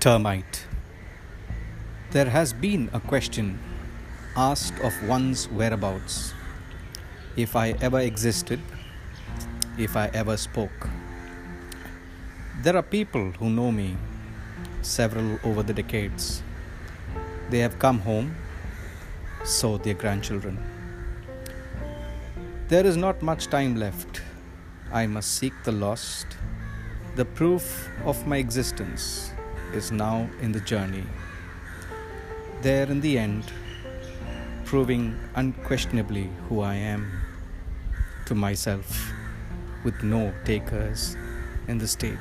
Termite. There has been a question asked of one's whereabouts. If I ever existed, if I ever spoke. There are people who know me, several over the decades. They have come home, so their grandchildren. There is not much time left. I must seek the lost. The proof of my existence is now in the journey. There, in the end, proving unquestionably who I am to myself, with no takers in the state.